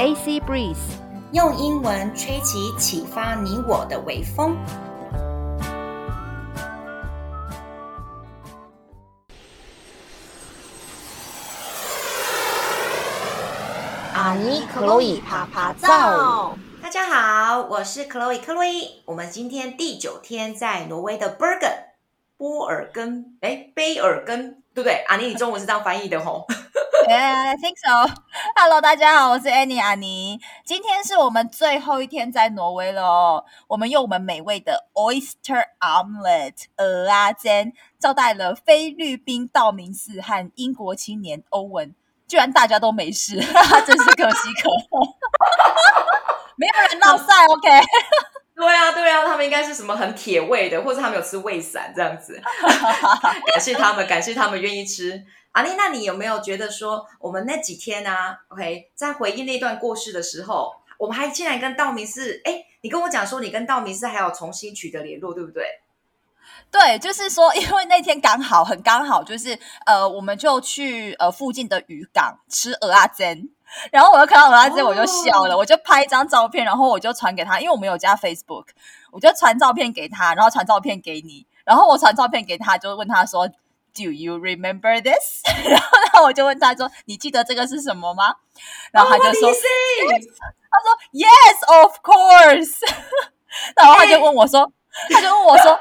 AC Breeze，用英文吹起启发你我的微风。阿尼克洛伊啪啪照，大家好，我是克洛伊克洛伊。我们今天第九天在挪威的 Bergen 波尔根，哎，卑尔根，对不对？阿尼，你中文是这样翻译的吼？Yeah, I think so. Hello，大家好，我是 Annie 阿尼。今天是我们最后一天在挪威了哦。我们用我们美味的 Oyster Omelette 蚵仔煎招待了菲律宾道明寺和英国青年欧文，居然大家都没事，真是可喜可贺。没有人闹赛，OK？对啊，对啊，他们应该是什么很铁胃的，或者他们有吃胃散这样子。感谢他们，感谢他们愿意吃。阿丽，那你有没有觉得说，我们那几天啊，OK，在回忆那段过世的时候，我们还竟然跟道明寺，哎，你跟我讲说，你跟道明寺还有重新取得联络，对不对？对，就是说，因为那天刚好很刚好，就是呃，我们就去呃附近的渔港吃蚵仔煎，然后我就看到蚵仔煎，我就笑了，哦、我就拍一张照片，然后我就传给他，因为我们有加 Facebook，我就传照片给他，然后传照片给你，然后我传照片给他，就问他说。Do you remember this？然后，然后我就问他说：“你记得这个是什么吗？”然后他就说：“ oh, 他说 Yes, of course。”然后他就问我说：“ hey. 他就问我说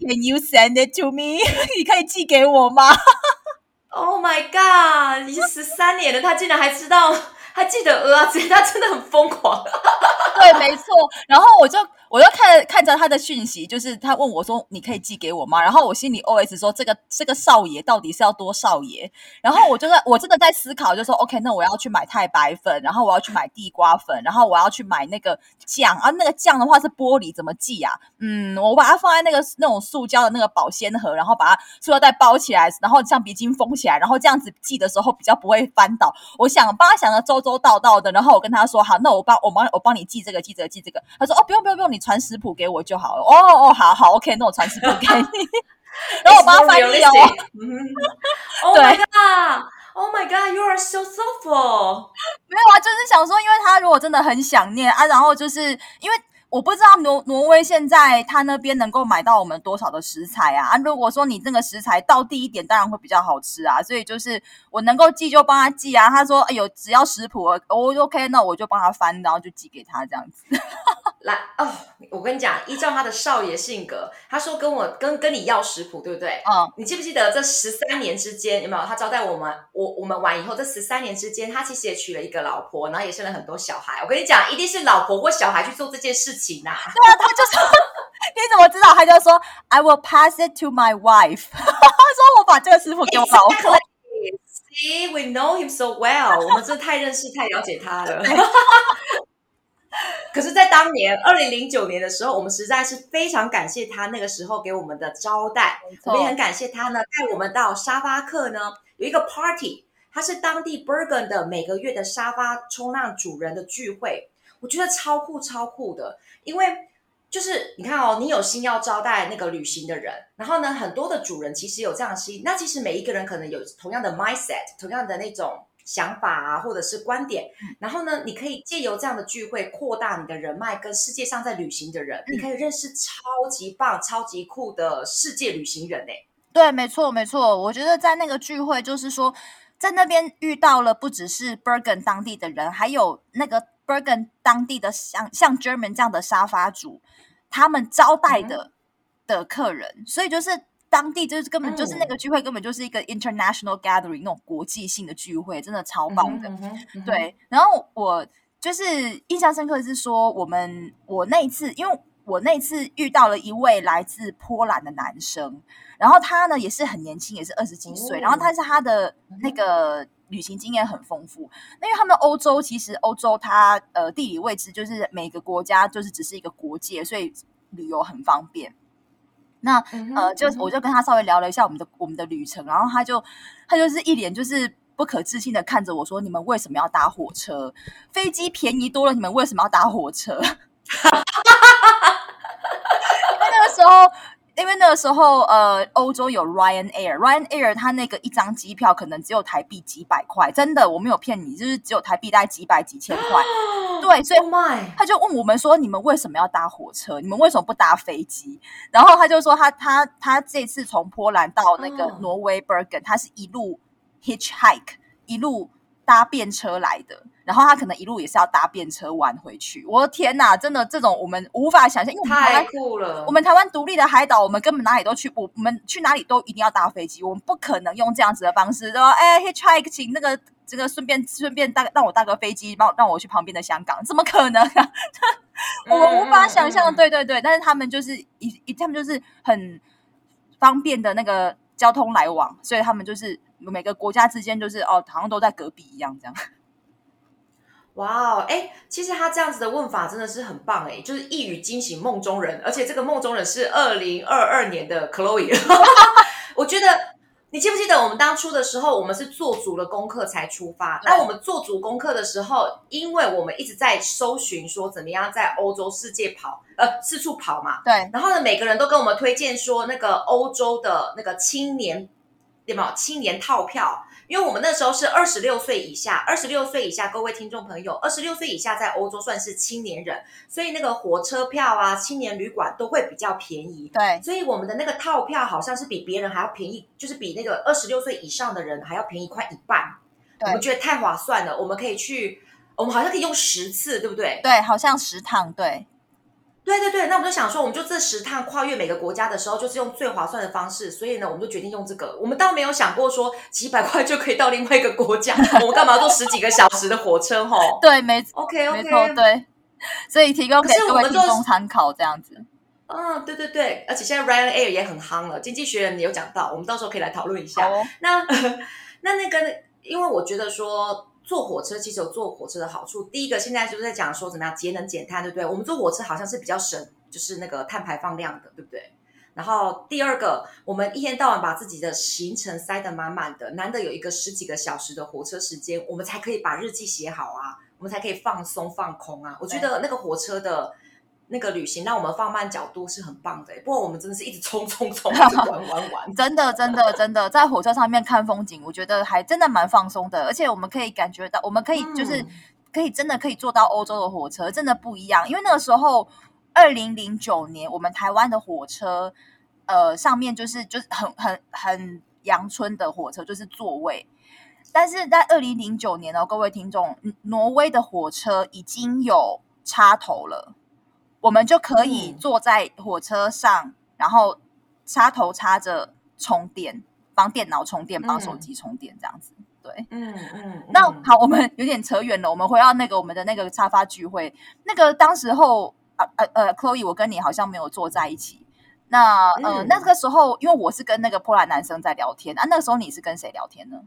，Can you send it to me？你可以寄给我吗？”Oh my god！已经十三年了，他竟然还知道，还记得蚵仔煎，他真的很疯狂。对，没错。然后我就。我就看看着他的讯息，就是他问我说：“你可以寄给我吗？”然后我心里 OS 说：“这个这个少爷到底是要多少爷？”然后我就在我真的在思考，就说：“OK，那我要去买太白粉，然后我要去买地瓜粉，然后我要去买那个酱啊。那个酱的话是玻璃，怎么寄啊？嗯，我把它放在那个那种塑胶的那个保鲜盒，然后把它塑料袋包起来，然后橡皮筋封起来，然后这样子寄的时候比较不会翻倒。我想帮他想的周周到到的，然后我跟他说：“好，那我帮我帮我帮你记这个，记这个，记这个。”他说：“哦，不用不用不用，你传食谱给我就好了。”哦哦，好好，OK，那我传食谱给你，然后我帮他翻译哦。Oh my god！Oh my god！You are so thoughtful。没有啊，就是想说，因为他如果真的很想念啊，然后就是因为。我不知道挪挪威现在他那边能够买到我们多少的食材啊？啊，如果说你这个食材到地一点，当然会比较好吃啊。所以就是我能够寄就帮他寄啊。他说：“哎呦，只要食谱，我 OK，那我就帮他翻，然后就寄给他这样子。”来哦，我跟你讲，依照他的少爷性格，他说跟我跟跟你要食谱，对不对？嗯。你记不记得这十三年之间有没有他招待我们？我我们完以后，这十三年之间，他其实也娶了一个老婆，然后也生了很多小孩。我跟你讲，一定是老婆或小孩去做这件事情呐。对啊，他就说，你怎么知道？他就说，I will pass it to my wife。他说我把这个师傅给我老婆。See, we know him so well。我们真的太认识、太了解他了。可是，在当年二零零九年的时候，我们实在是非常感谢他那个时候给我们的招待。我们也很感谢他呢，带我们到沙发客呢有一个 party，他是当地 Bergen 的每个月的沙发冲浪主人的聚会。我觉得超酷超酷的，因为就是你看哦，你有心要招待那个旅行的人，然后呢，很多的主人其实有这样的心，那其实每一个人可能有同样的 mindset，同样的那种想法啊，或者是观点，然后呢，你可以借由这样的聚会扩大你的人脉，跟世界上在旅行的人，你可以认识超级棒、超级酷的世界旅行人呢。对，没错没错，我觉得在那个聚会就是说，在那边遇到了不只是 Bergen 当地的人，还有那个。Bergen 当地的像像 German 这样的沙发主，他们招待的、嗯、的客人，所以就是当地就是根本就是那个聚会根本就是一个 international gathering 那种国际性的聚会，真的超棒的。嗯嗯、对，然后我就是印象深刻的是说，我们我那一次，因为我那一次遇到了一位来自波兰的男生，然后他呢也是很年轻，也是二十几岁，哦、然后但是他的那个。旅行经验很丰富，那因为他们欧洲其实欧洲它呃地理位置就是每个国家就是只是一个国界，所以旅游很方便。那、嗯、呃就我就跟他稍微聊了一下我们的我们的旅程，然后他就他就是一脸就是不可置信的看着我说：“你们为什么要搭火车？飞机便宜多了，你们为什么要搭火车？” 那个时候。因为那个时候，呃，欧洲有 Ryan Air，Ryan Air 它那个一张机票可能只有台币几百块，真的，我没有骗你，就是只有台币大概几百几千块。对，所以他就问我们说：“你们为什么要搭火车？你们为什么不搭飞机？”然后他就说他：“他他他这次从波兰到那个挪威 Bergen，他是一路 hitchhike，一路搭便车来的。”然后他可能一路也是要搭便车玩回去。我的天哪，真的这种我们无法想象，因为太酷了。我们台湾独立的海岛，我们根本哪里都去不，我们去哪里都一定要搭飞机，我们不可能用这样子的方式说，哎，hitchhike，请那个这个顺便顺便搭让我搭个飞机，让让我去旁边的香港，怎么可能啊？我们无法想象。嗯、对对对，但是他们就是一一，他们就是很方便的那个交通来往，所以他们就是每个国家之间就是哦，好像都在隔壁一样这样。哇哦，哎，其实他这样子的问法真的是很棒哎，就是一语惊醒梦中人，而且这个梦中人是二零二二年的 Chloe。我觉得你记不记得我们当初的时候，我们是做足了功课才出发。那我们做足功课的时候，因为我们一直在搜寻说怎么样在欧洲世界跑，呃，四处跑嘛。对。然后呢，每个人都跟我们推荐说那个欧洲的那个青年，对吗？青年套票。因为我们那时候是二十六岁以下，二十六岁以下，各位听众朋友，二十六岁以下在欧洲算是青年人，所以那个火车票啊、青年旅馆都会比较便宜。对，所以我们的那个套票好像是比别人还要便宜，就是比那个二十六岁以上的人还要便宜快一半。我们觉得太划算了，我们可以去，我们好像可以用十次，对不对？对，好像十趟，对。对对对，那我们就想说，我们就这十趟跨越每个国家的时候，就是用最划算的方式，所以呢，我们就决定用这个。我们倒没有想过说几百块就可以到另外一个国家，我们干嘛要坐十几个小时的火车？吼，对，没错，OK OK，没错，对，所以提供给各位听众参考这样子。嗯，对对对，而且现在 Ryanair 也很夯了，经济学人也有讲到，我们到时候可以来讨论一下。哦、那 那那个，因为我觉得说。坐火车其实有坐火车的好处。第一个，现在就是在讲说怎么样节能减碳，对不对？我们坐火车好像是比较省，就是那个碳排放量的，对不对？然后第二个，我们一天到晚把自己的行程塞得满满的，难得有一个十几个小时的火车时间，我们才可以把日记写好啊，我们才可以放松放空啊。我觉得那个火车的。那个旅行让我们放慢角度是很棒的，不过我们真的是一直冲冲冲，玩玩玩。真的真的真的，在火车上面看风景，我觉得还真的蛮放松的，而且我们可以感觉到，我们可以就是可以真的可以坐到欧洲的火车，真的不一样。因为那个时候，二零零九年，我们台湾的火车，呃，上面就是就是很很很阳春的火车，就是座位。但是在二零零九年呢，各位听众，挪威的火车已经有插头了。我们就可以坐在火车上，嗯、然后插头插着充电，帮电脑充电，帮手机充电，这样子。对，嗯嗯。嗯那好，我们有点扯远了，我们回到那个我们的那个沙发聚会。那个当时候，呃呃呃，Chloe，我跟你好像没有坐在一起。那呃，嗯、那个时候，因为我是跟那个波兰男生在聊天啊，那个时候你是跟谁聊天呢？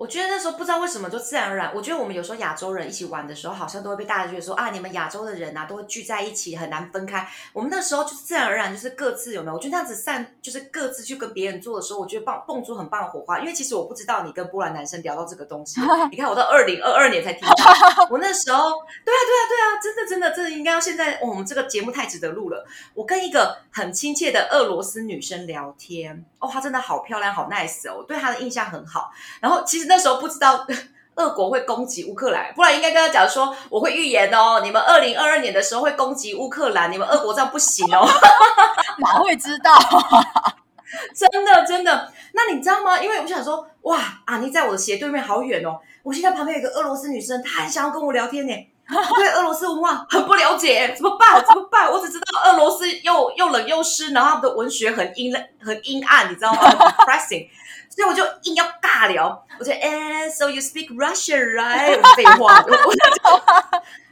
我觉得那时候不知道为什么就自然而然，我觉得我们有时候亚洲人一起玩的时候，好像都会被大家觉得说啊，你们亚洲的人啊都会聚在一起，很难分开。我们那时候就自然而然就是各自有没有？我觉得那样子散就是各自去跟别人做的时候，我觉得蹦蹦出很棒的火花。因为其实我不知道你跟波兰男生聊到这个东西，你看我到二零二二年才听到，我那时候对啊对啊对啊，真的真的真的应该要现在，哦，我们这个节目太值得录了。我跟一个很亲切的俄罗斯女生聊天，哦，她真的好漂亮，好 nice 哦，我对她的印象很好。然后其实那时候不知道 俄国会攻击乌克兰，不然应该跟他讲说，我会预言哦，你们二零二二年的时候会攻击乌克兰，你们俄国这样不行哦，哪会知道？真的真的，那你知道吗？因为我想说，哇，啊，你在我的斜对面好远哦，我现在旁边有一个俄罗斯女生，她很想要跟我聊天呢，我对俄罗斯文化很不了解，怎么办？怎么办？又又冷又湿，然后他们的文学很阴很阴暗，你知道吗？depressing。所以我就硬要尬聊，我就哎，So you speak Russian, right？废话，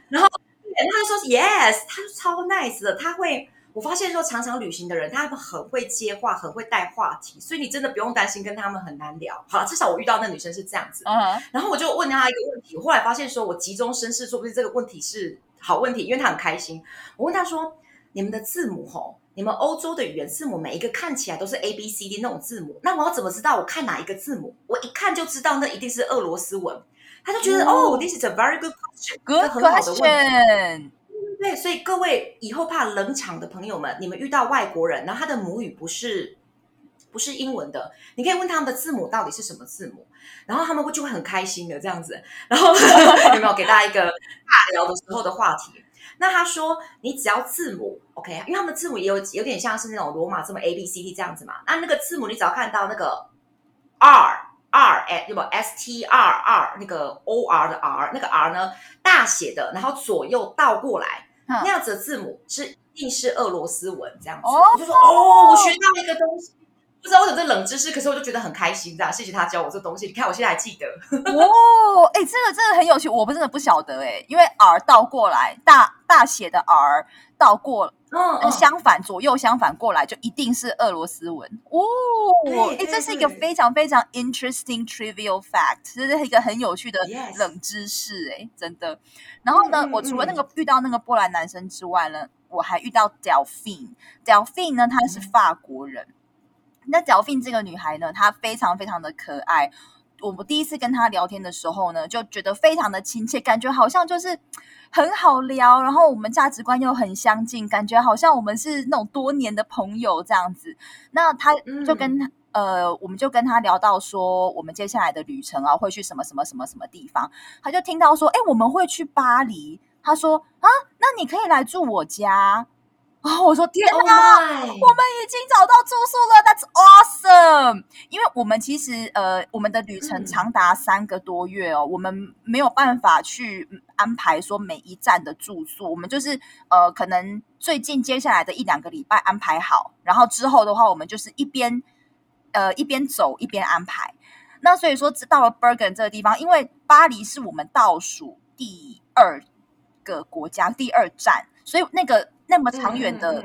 然后他就说 Yes，他就超 nice 的，他会，我发现说常常旅行的人，他们很会接话，很会带话题，所以你真的不用担心跟他们很难聊。好了，至少我遇到那女生是这样子，uh huh. 然后我就问他一个问题，我后来发现说我急中生智，说不定这个问题是好问题，因为他很开心。我问他说，你们的字母吼？你们欧洲的语言字母每一个看起来都是 A B C D 那种字母，那我要怎么知道我看哪一个字母？我一看就知道那一定是俄罗斯文。他就觉得哦，This is a very good question，good question。对，所以各位以后怕冷场的朋友们，你们遇到外国人，然后他的母语不是不是英文的，你可以问他们的字母到底是什么字母，然后他们会就会很开心的这样子。然后 有没有给大家一个尬聊的时候的话题？那他说，你只要字母 OK，因为他们字母也有有点像是那种罗马字母 A B C D 这样子嘛。那那个字母你只要看到那个 R R 哎，对不 S T R R 那个 O R 的 R 那个 R 呢大写的，然后左右倒过来，嗯、那样子的字母是一定是俄罗斯文这样子。哦、我就说哦，我学到一个东西。不知道为什么这冷知识，可是我就觉得很开心，这样谢谢他教我这东西。你看我现在还记得 哦，这个真的很有趣，我不真的不晓得哎、欸，因为 R 倒过来，大大写的 R 倒过，嗯，相反左右相反过来就一定是俄罗斯文哦。哎、欸，这是一个非常非常 interesting trivial fact，这是一个很有趣的冷知识哎、欸，真的。然后呢，嗯、我除了那个遇到那个波兰男生之外呢，我还遇到 Delphine，Delphine 呢，他是法国人。嗯那 Delphine 这个女孩呢，她非常非常的可爱。我们第一次跟他聊天的时候呢，就觉得非常的亲切，感觉好像就是很好聊，然后我们价值观又很相近，感觉好像我们是那种多年的朋友这样子。那他就跟、嗯、呃，我们就跟他聊到说，我们接下来的旅程啊，会去什么什么什么什么地方。他就听到说，哎，我们会去巴黎。他说啊，那你可以来住我家。哦，我说天哪，oh、我们已经找到住宿了，That's awesome！因为我们其实呃，我们的旅程长达三个多月哦，嗯、我们没有办法去安排说每一站的住宿，我们就是呃，可能最近接下来的一两个礼拜安排好，然后之后的话，我们就是一边呃一边走一边安排。那所以说，到了 Bergen 这个地方，因为巴黎是我们倒数第二个国家第二站，所以那个。那么长远的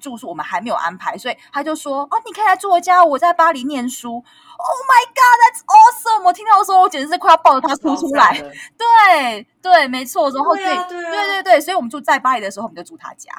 住宿我们还没有安排，所以他就说：“哦，你可以来住我家，我在巴黎念书。”Oh my God, that's awesome！我听到的时候，我简直是快要抱着他哭出来。对对，没错。然后对对对对对，所以我们住在巴黎的时候，我们就住他家。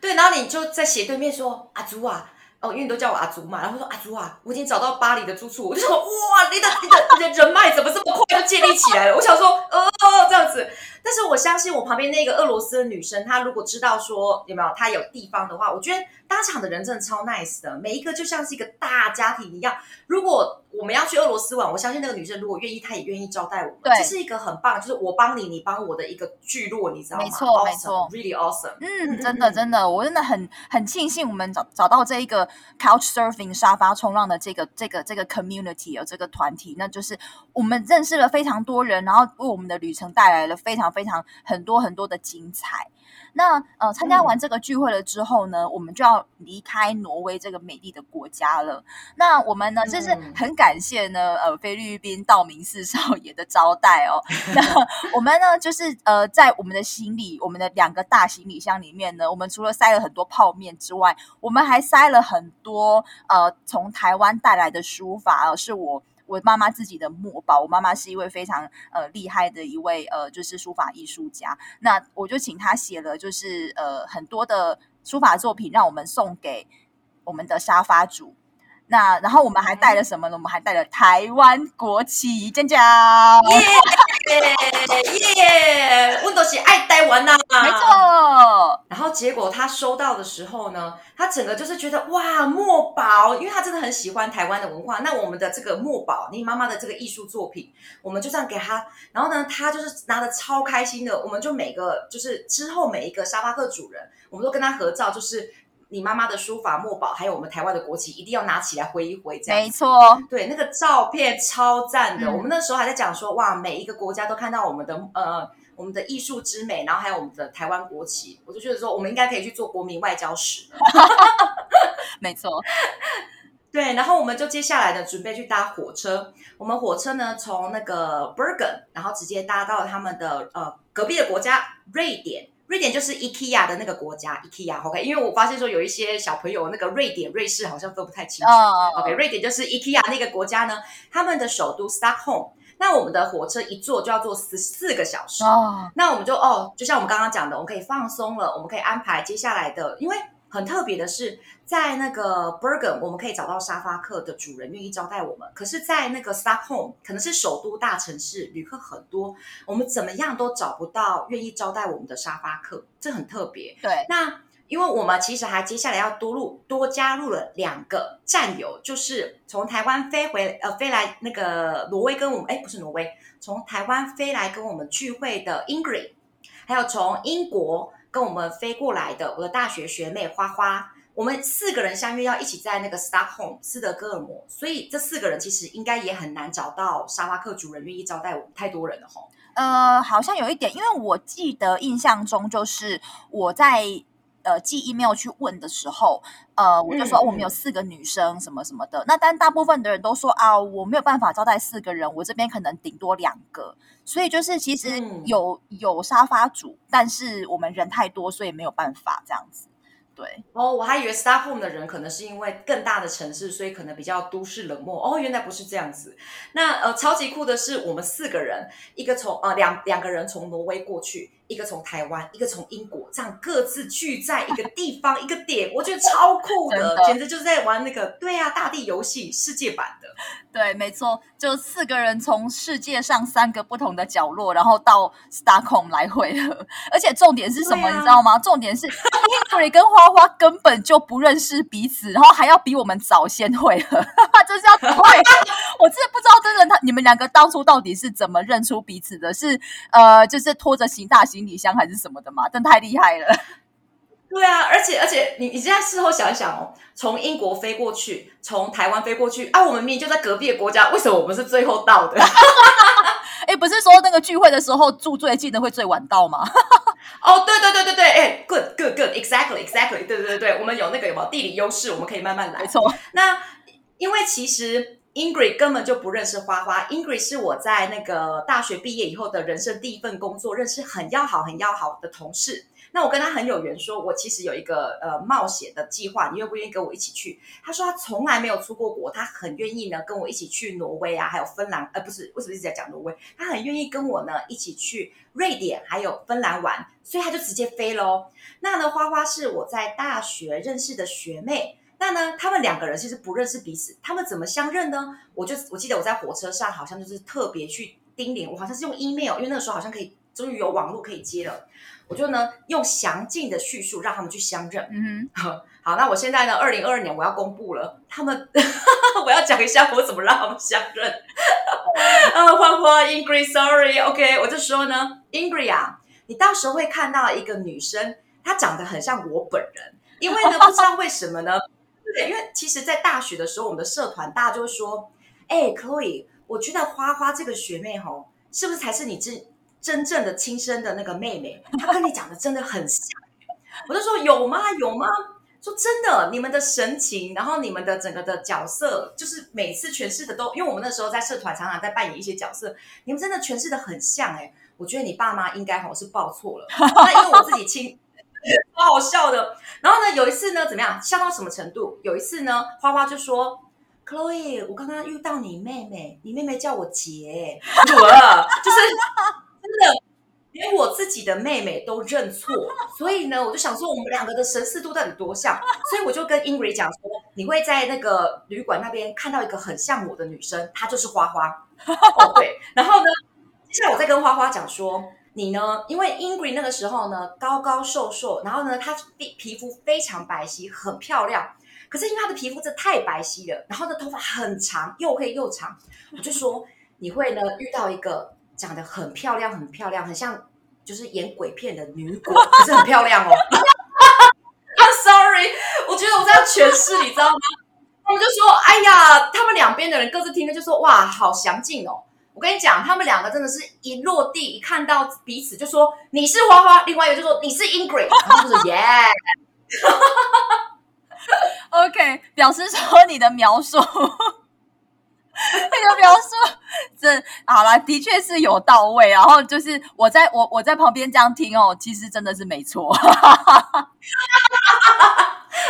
对，然后你就在斜对面说：“阿朱啊。”哦，因为你都叫我阿祖嘛，然后说阿祖啊，我已经找到巴黎的住处，我就说哇，你的你的你的人脉怎么这么快就建立起来了？我想说，哦，这样子，但是我相信我旁边那个俄罗斯的女生，她如果知道说有没有她有地方的话，我觉得当场的人真的超 nice 的，每一个就像是一个大家庭一样。如果我们要去俄罗斯玩，我相信那个女生如果愿意，她也愿意招待我们。对，这是一个很棒，就是我帮你，你帮我的一个聚落，你知道吗？没错，没错，really awesome。嗯，真的，真的，我真的很很庆幸我们找找到这一个 couch surfing 沙发冲浪的这个这个这个 community 哦，这个团体，那就是我们认识了非常多人，然后为我们的旅程带来了非常非常很多很多的精彩。那呃，参加完这个聚会了之后呢，嗯、我们就要离开挪威这个美丽的国家了。那我们呢，就是很感谢呢，呃，菲律宾道明寺少爷的招待哦。那 我们呢，就是呃，在我们的行李，我们的两个大行李箱里面呢，我们除了塞了很多泡面之外，我们还塞了很多呃，从台湾带来的书法，呃，是我。我妈妈自己的墨宝，我妈妈是一位非常呃厉害的一位呃，就是书法艺术家。那我就请她写了，就是呃很多的书法作品，让我们送给我们的沙发主。那然后我们还带了什么呢？我们还带了台湾国旗，尖叫！耶耶！我都是爱台湾呐，没错。然后结果他收到的时候呢，他整个就是觉得哇，墨宝，因为他真的很喜欢台湾的文化。那我们的这个墨宝，你妈妈的这个艺术作品，我们就这样给他。然后呢，他就是拿的超开心的。我们就每个就是之后每一个沙发客主人，我们都跟他合照，就是。你妈妈的书法墨宝，还有我们台湾的国旗，一定要拿起来挥一挥，这样。没错，对，那个照片超赞的。嗯、我们那时候还在讲说，哇，每一个国家都看到我们的呃，我们的艺术之美，然后还有我们的台湾国旗，我就觉得说，我们应该可以去做国民外交使。没错，对，然后我们就接下来呢，准备去搭火车。我们火车呢，从那个 Bergen，然后直接搭到他们的呃隔壁的国家瑞典。瑞典就是 IKEA 的那个国家，IKEA，OK，因为我发现说有一些小朋友那个瑞典、瑞士好像分不太清楚，OK，瑞典就是 IKEA 那个国家呢，他们的首都 Stockholm，那我们的火车一坐就要坐十四个小时，哦，那我们就哦，就像我们刚刚讲的，我们可以放松了，我们可以安排接下来的，因为很特别的是，在那个 Bergen 我们可以找到沙发客的主人愿意招待我们，可是，在那个 Stockholm 可能是首都大城市，旅客很多，我们怎么样都找不到愿意招待我们的沙发客，这很特别。对，那因为我们其实还接下来要多入多加入了两个战友，就是从台湾飞回呃飞来那个挪威跟我们哎不是挪威，从台湾飞来跟我们聚会的 Ingrid，还有从英国。跟我们飞过来的我的大学学妹花花，我们四个人相约要一起在那个 Stockholm 斯德哥尔摩，所以这四个人其实应该也很难找到沙发客主人愿意招待我们，太多人了吼。呃，好像有一点，因为我记得印象中就是我在呃寄 email 去问的时候，呃，我就说、嗯哦、我们有四个女生什么什么的，那但大部分的人都说啊，我没有办法招待四个人，我这边可能顶多两个。所以就是其实有、嗯、有沙发主，但是我们人太多，所以没有办法这样子。对哦，我还以为 Stockholm 的人可能是因为更大的城市，所以可能比较都市冷漠。哦，原来不是这样子。那呃，超级酷的是，我们四个人，一个从呃两两个人从挪威过去。一个从台湾，一个从英国，这样各自聚在一个地方一个点，我觉得超酷的，的简直就是在玩那个对啊，大地游戏世界版的。对，没错，就四个人从世界上三个不同的角落，然后到 Stockholm 来回合。而且重点是什么，啊、你知道吗？重点是 Ingrid 跟花花根本就不认识彼此，然后还要比我们早先会合，真是要会。我真的不知道，真的他你们两个当初到底是怎么认出彼此的？是呃，就是拖着行大行。行李箱还是什么的嘛？但太厉害了。对啊，而且而且，你你现在事后想一想哦，从英国飞过去，从台湾飞过去啊，我们明明就在隔壁的国家，为什么我们是最后到的？哎，不是说那个聚会的时候住最近的会最晚到吗？哦，对对对对对，哎，good good good，exactly exactly，对对对对，我们有那个有没有地理优势？我们可以慢慢来。没错，那因为其实。Ingrid 根本就不认识花花。Ingrid 是我在那个大学毕业以后的人生第一份工作，认识很要好、很要好的同事。那我跟他很有缘，说我其实有一个呃冒险的计划，你愿不愿意跟我一起去？他说他从来没有出过国，他很愿意呢跟我一起去挪威啊，还有芬兰。呃，不是，为什么一直在讲挪威？他很愿意跟我呢一起去瑞典还有芬兰玩，所以他就直接飞喽。那呢，花花是我在大学认识的学妹。那呢，他们两个人其实不认识彼此，他们怎么相认呢？我就我记得我在火车上好像就是特别去叮咛，我好像是用 email，因为那个时候好像可以，终于有网络可以接了，我就呢用详尽的叙述让他们去相认。嗯哼，好，那我现在呢，二零二二年我要公布了，他们 我要讲一下我怎么让他们相认。啊，花花 Ingrid，sorry，OK，okay, 我就说呢，Ingrid 啊，你到时候会看到一个女生，她长得很像我本人，因为呢，不知道为什么呢。因为其实，在大学的时候，我们的社团大家就会说：“哎，Chloe，我觉得花花这个学妹吼，是不是才是你真真正的亲生的那个妹妹？她跟你讲的真的很像。”我就说：“有吗？有吗？”说真的，你们的神情，然后你们的整个的角色，就是每次诠释的都，因为我们那时候在社团常常在扮演一些角色，你们真的诠释的很像哎。我觉得你爸妈应该吼是报错了，那因为我自己亲。好好笑的，然后呢，有一次呢，怎么样？笑到什么程度？有一次呢，花花就说：“Chloe，我刚刚遇到你妹妹，你妹妹叫我姐，我就是真的，连我自己的妹妹都认错。所以呢，我就想说，我们两个的神似度到底多像？所以我就跟 Ingrid 讲说，你会在那个旅馆那边看到一个很像我的女生，她就是花花。哦，对，然后呢，接下来我再跟花花讲说。”你呢？因为 Ingrid 那个时候呢，高高瘦瘦，然后呢，她皮皮肤非常白皙，很漂亮。可是因为她的皮肤真太白皙了，然后呢，头发很长，又黑又长。我就说你会呢遇到一个长得很漂亮、很漂亮、很像就是演鬼片的女鬼，可是很漂亮哦。I'm sorry，我觉得我这样诠释，你知道吗？他们就说：“哎呀，他们两边的人各自听了就说：哇，好详尽哦。”我跟你讲，他们两个真的是一落地一看到彼此就说你是花花，另外一个就说你是 Ingrid，然后就是耶。OK，表示说你的描述，你的描述这好了，的确是有到位。然后就是我在我我在旁边这样听哦，其实真的是没错。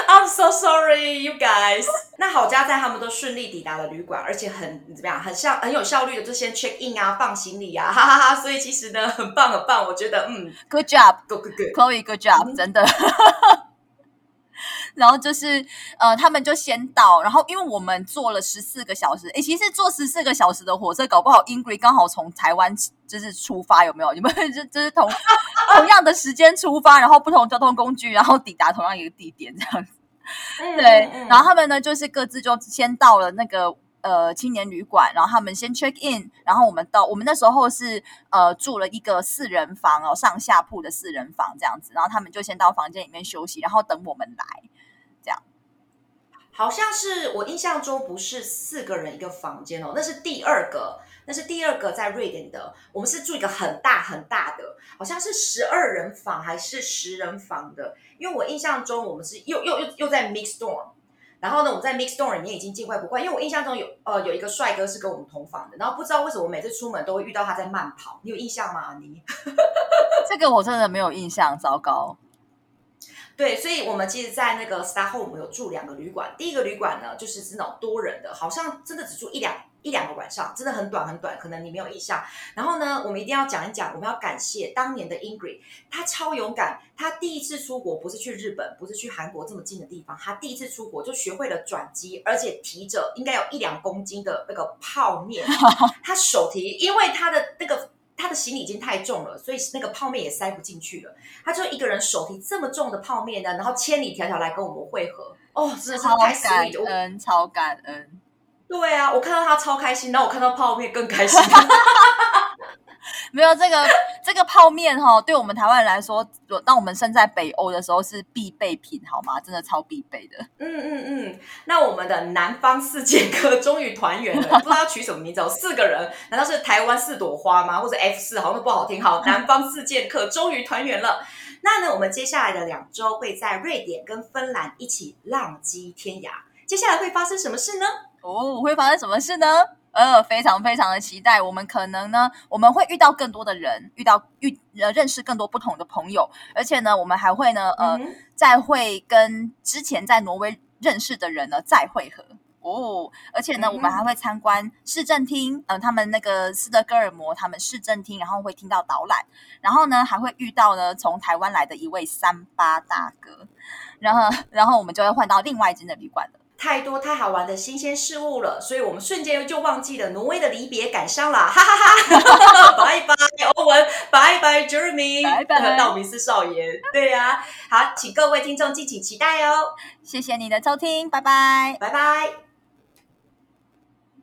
I'm so sorry, you guys。那好家在他们都顺利抵达了旅馆，而且很怎么样，很效很有效率的就先 check in 啊，放行李啊，哈哈哈。所以其实呢，很棒很棒，我觉得嗯，good job，good good good，Chloe good job，真的。然后就是呃，他们就先到，然后因为我们坐了十四个小时，诶，其实坐十四个小时的火车，搞不好 Ingrid 刚好从台湾就是出发，有没有？你们 就就是同 同样的时间出发，然后不同交通工具，然后抵达同样一个地点这样子。对，然后他们呢，就是各自就先到了那个。呃，青年旅馆，然后他们先 check in，然后我们到，我们那时候是呃住了一个四人房哦，上下铺的四人房这样子，然后他们就先到房间里面休息，然后等我们来。好像是我印象中不是四个人一个房间哦，那是第二个，那是第二个在瑞典的，我们是住一个很大很大的，好像是十二人房还是十人房的，因为我印象中我们是又又又又在 mixed dorm。然后呢，我们在 mixed dorm 里面已经见怪不怪，因为我印象中有呃有一个帅哥是跟我们同房的，然后不知道为什么每次出门都会遇到他在慢跑，你有印象吗？你 这个我真的没有印象，糟糕。对，所以我们其实，在那个 Stockholm 有住两个旅馆，第一个旅馆呢就是是那种多人的，好像真的只住一两。一两个晚上，真的很短很短，可能你没有印象。然后呢，我们一定要讲一讲，我们要感谢当年的 Ingrid，她超勇敢。她第一次出国不是去日本，不是去韩国这么近的地方，她第一次出国就学会了转机，而且提着应该有一两公斤的那个泡面。她手提，因为她的那个她的行李已经太重了，所以那个泡面也塞不进去了。他就一个人手提这么重的泡面呢，然后千里迢迢来跟我们会合。哦，真的是太 sweet，超感恩，超感恩。对啊，我看到他超开心，然后我看到泡面更开心。没有这个 这个泡面哈、哦，对我们台湾人来说，当我们身在北欧的时候是必备品，好吗？真的超必备的。嗯嗯嗯。那我们的南方四剑客终于团圆了，不知道要取什么名字哦？四个人，难道是台湾四朵花吗？或者 F 四？好像都不好听。好，南方四剑客终于团圆了。那呢，我们接下来的两周会在瑞典跟芬兰一起浪迹天涯。接下来会发生什么事呢？哦，会发生什么事呢？呃，非常非常的期待。我们可能呢，我们会遇到更多的人，遇到遇呃认识更多不同的朋友，而且呢，我们还会呢，呃，嗯、再会跟之前在挪威认识的人呢再会合哦。而且呢，嗯、我们还会参观市政厅，嗯、呃，他们那个斯德哥尔摩他们市政厅，然后会听到导览，然后呢，还会遇到呢从台湾来的一位三八大哥，然后然后我们就会换到另外一间的旅馆了。太多太好玩的新鲜事物了，所以我们瞬间就忘记了挪威的离别感伤了，哈哈哈！拜拜，欧文，拜拜，Jeremy，拜拜，道明寺少爷，对呀、啊，好，请各位听众敬请期待哦，谢谢你的收听，拜拜，拜拜。